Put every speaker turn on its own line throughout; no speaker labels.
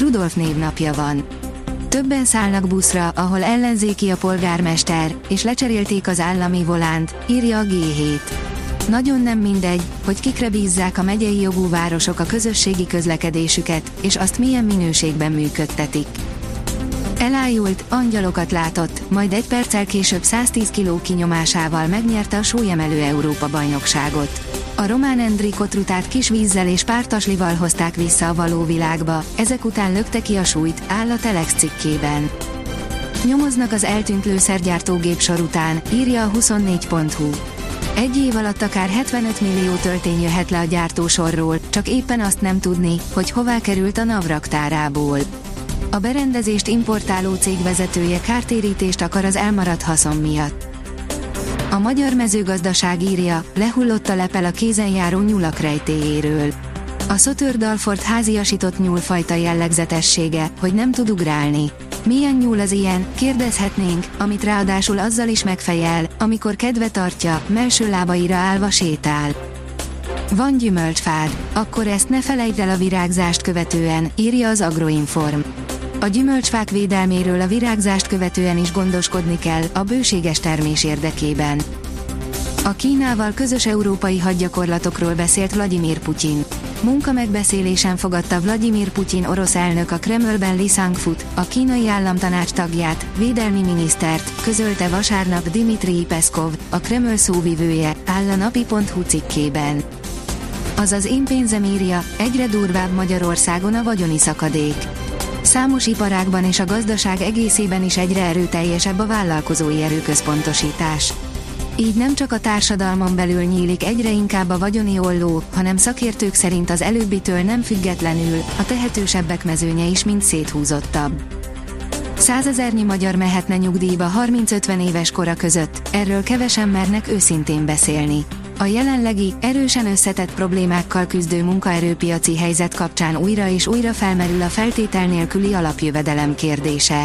Rudolf névnapja van. Többen szállnak buszra, ahol ellenzéki a polgármester, és lecserélték az állami volánt, írja a G7. Nagyon nem mindegy, hogy kikre bízzák a megyei jogú városok a közösségi közlekedésüket, és azt milyen minőségben működtetik. Elájult, angyalokat látott, majd egy perccel később 110 kg kinyomásával megnyerte a súlyemelő Európa bajnokságot. A román Endri Kotrutát kis vízzel és pártaslival hozták vissza a való világba, ezek után lökte ki a súlyt, áll a Telex cikkében. Nyomoznak az eltűnt lőszergyártógép sor után, írja a 24.hu. Egy év alatt akár 75 millió töltény jöhet le a gyártósorról, csak éppen azt nem tudni, hogy hová került a navraktárából. A berendezést importáló cég vezetője kártérítést akar az elmaradt haszon miatt. A magyar mezőgazdaság írja, lehullott a lepel a kézen járó nyulak rejtéjéről. A Sotur Dalford háziasított nyúlfajta jellegzetessége, hogy nem tud ugrálni. Milyen nyúl az ilyen, kérdezhetnénk, amit ráadásul azzal is megfejel, amikor kedve tartja, melső lábaira állva sétál. Van gyümölcsfád, akkor ezt ne felejtsd el a virágzást követően, írja az Agroinform. A gyümölcsfák védelméről a virágzást követően is gondoskodni kell, a bőséges termés érdekében. A Kínával közös európai hadgyakorlatokról beszélt Vladimir Putyin. Munka megbeszélésen fogadta Vladimir Putyin orosz elnök a Kremlben Li Sangfut, a kínai államtanács tagját, védelmi minisztert, közölte vasárnap Dimitri Peszkov, a Kreml szóvivője, áll a napi.hu cikkében. Azaz én pénzem írja, egyre durvább Magyarországon a vagyoni szakadék. Számos iparágban és a gazdaság egészében is egyre erőteljesebb a vállalkozói erőközpontosítás. Így nem csak a társadalmon belül nyílik egyre inkább a vagyoni olló, hanem szakértők szerint az előbbitől nem függetlenül, a tehetősebbek mezőnye is mind széthúzottabb. Százezernyi magyar mehetne nyugdíjba 30-50 éves kora között, erről kevesen mernek őszintén beszélni. A jelenlegi, erősen összetett problémákkal küzdő munkaerőpiaci helyzet kapcsán újra és újra felmerül a feltétel nélküli alapjövedelem kérdése.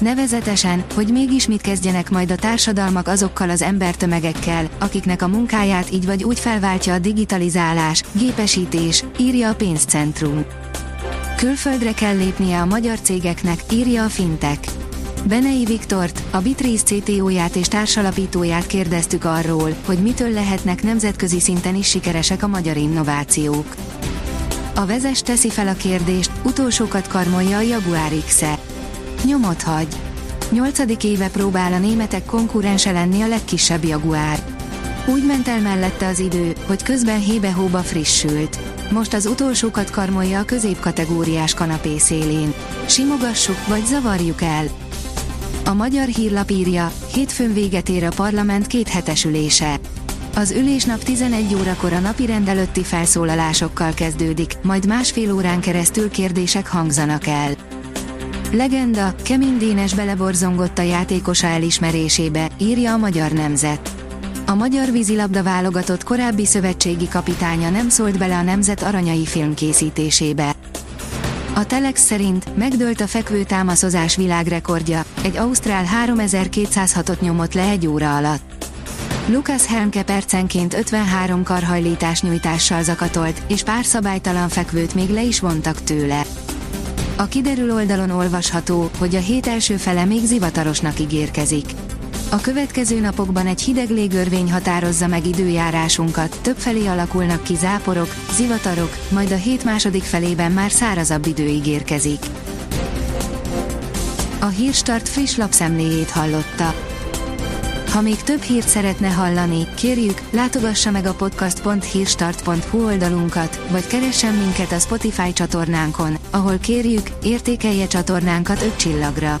Nevezetesen, hogy mégis mit kezdjenek majd a társadalmak azokkal az embertömegekkel, akiknek a munkáját így vagy úgy felváltja a digitalizálás, gépesítés, írja a pénzcentrum. Külföldre kell lépnie a magyar cégeknek, írja a Fintech. Benei Viktort, a Bitriz CTO-ját és társalapítóját kérdeztük arról, hogy mitől lehetnek nemzetközi szinten is sikeresek a magyar innovációk. A vezes teszi fel a kérdést, utolsókat karmolja a Jaguar X-e. Nyomot hagy. Nyolcadik éve próbál a németek konkurense lenni a legkisebb Jaguar. Úgy ment el mellette az idő, hogy közben hébe-hóba frissült. Most az utolsókat karmolja a középkategóriás kanapé szélén. Simogassuk, vagy zavarjuk el. A magyar hírlap írja, hétfőn véget ér a parlament két hetes ülése. Az ülésnap 11 órakor a napi rendelőtti felszólalásokkal kezdődik, majd másfél órán keresztül kérdések hangzanak el. Legenda, Kemin Dénes beleborzongott a játékosa elismerésébe, írja a Magyar Nemzet. A magyar vízilabda válogatott korábbi szövetségi kapitánya nem szólt bele a nemzet aranyai filmkészítésébe. A Telex szerint megdőlt a fekvő támaszozás világrekordja, egy Ausztrál 3206-ot nyomott le egy óra alatt. Lukas Helmke percenként 53 karhajlítás nyújtással zakatolt, és pár szabálytalan fekvőt még le is vontak tőle. A kiderül oldalon olvasható, hogy a hét első fele még zivatarosnak ígérkezik. A következő napokban egy hideg légörvény határozza meg időjárásunkat, többfelé alakulnak ki záporok, zivatarok, majd a hét második felében már szárazabb idő ígérkezik. A Hírstart friss lapszemléjét hallotta. Ha még több hírt szeretne hallani, kérjük, látogassa meg a podcast.hírstart.hu oldalunkat, vagy keressen minket a Spotify csatornánkon, ahol kérjük, értékelje csatornánkat 5 csillagra.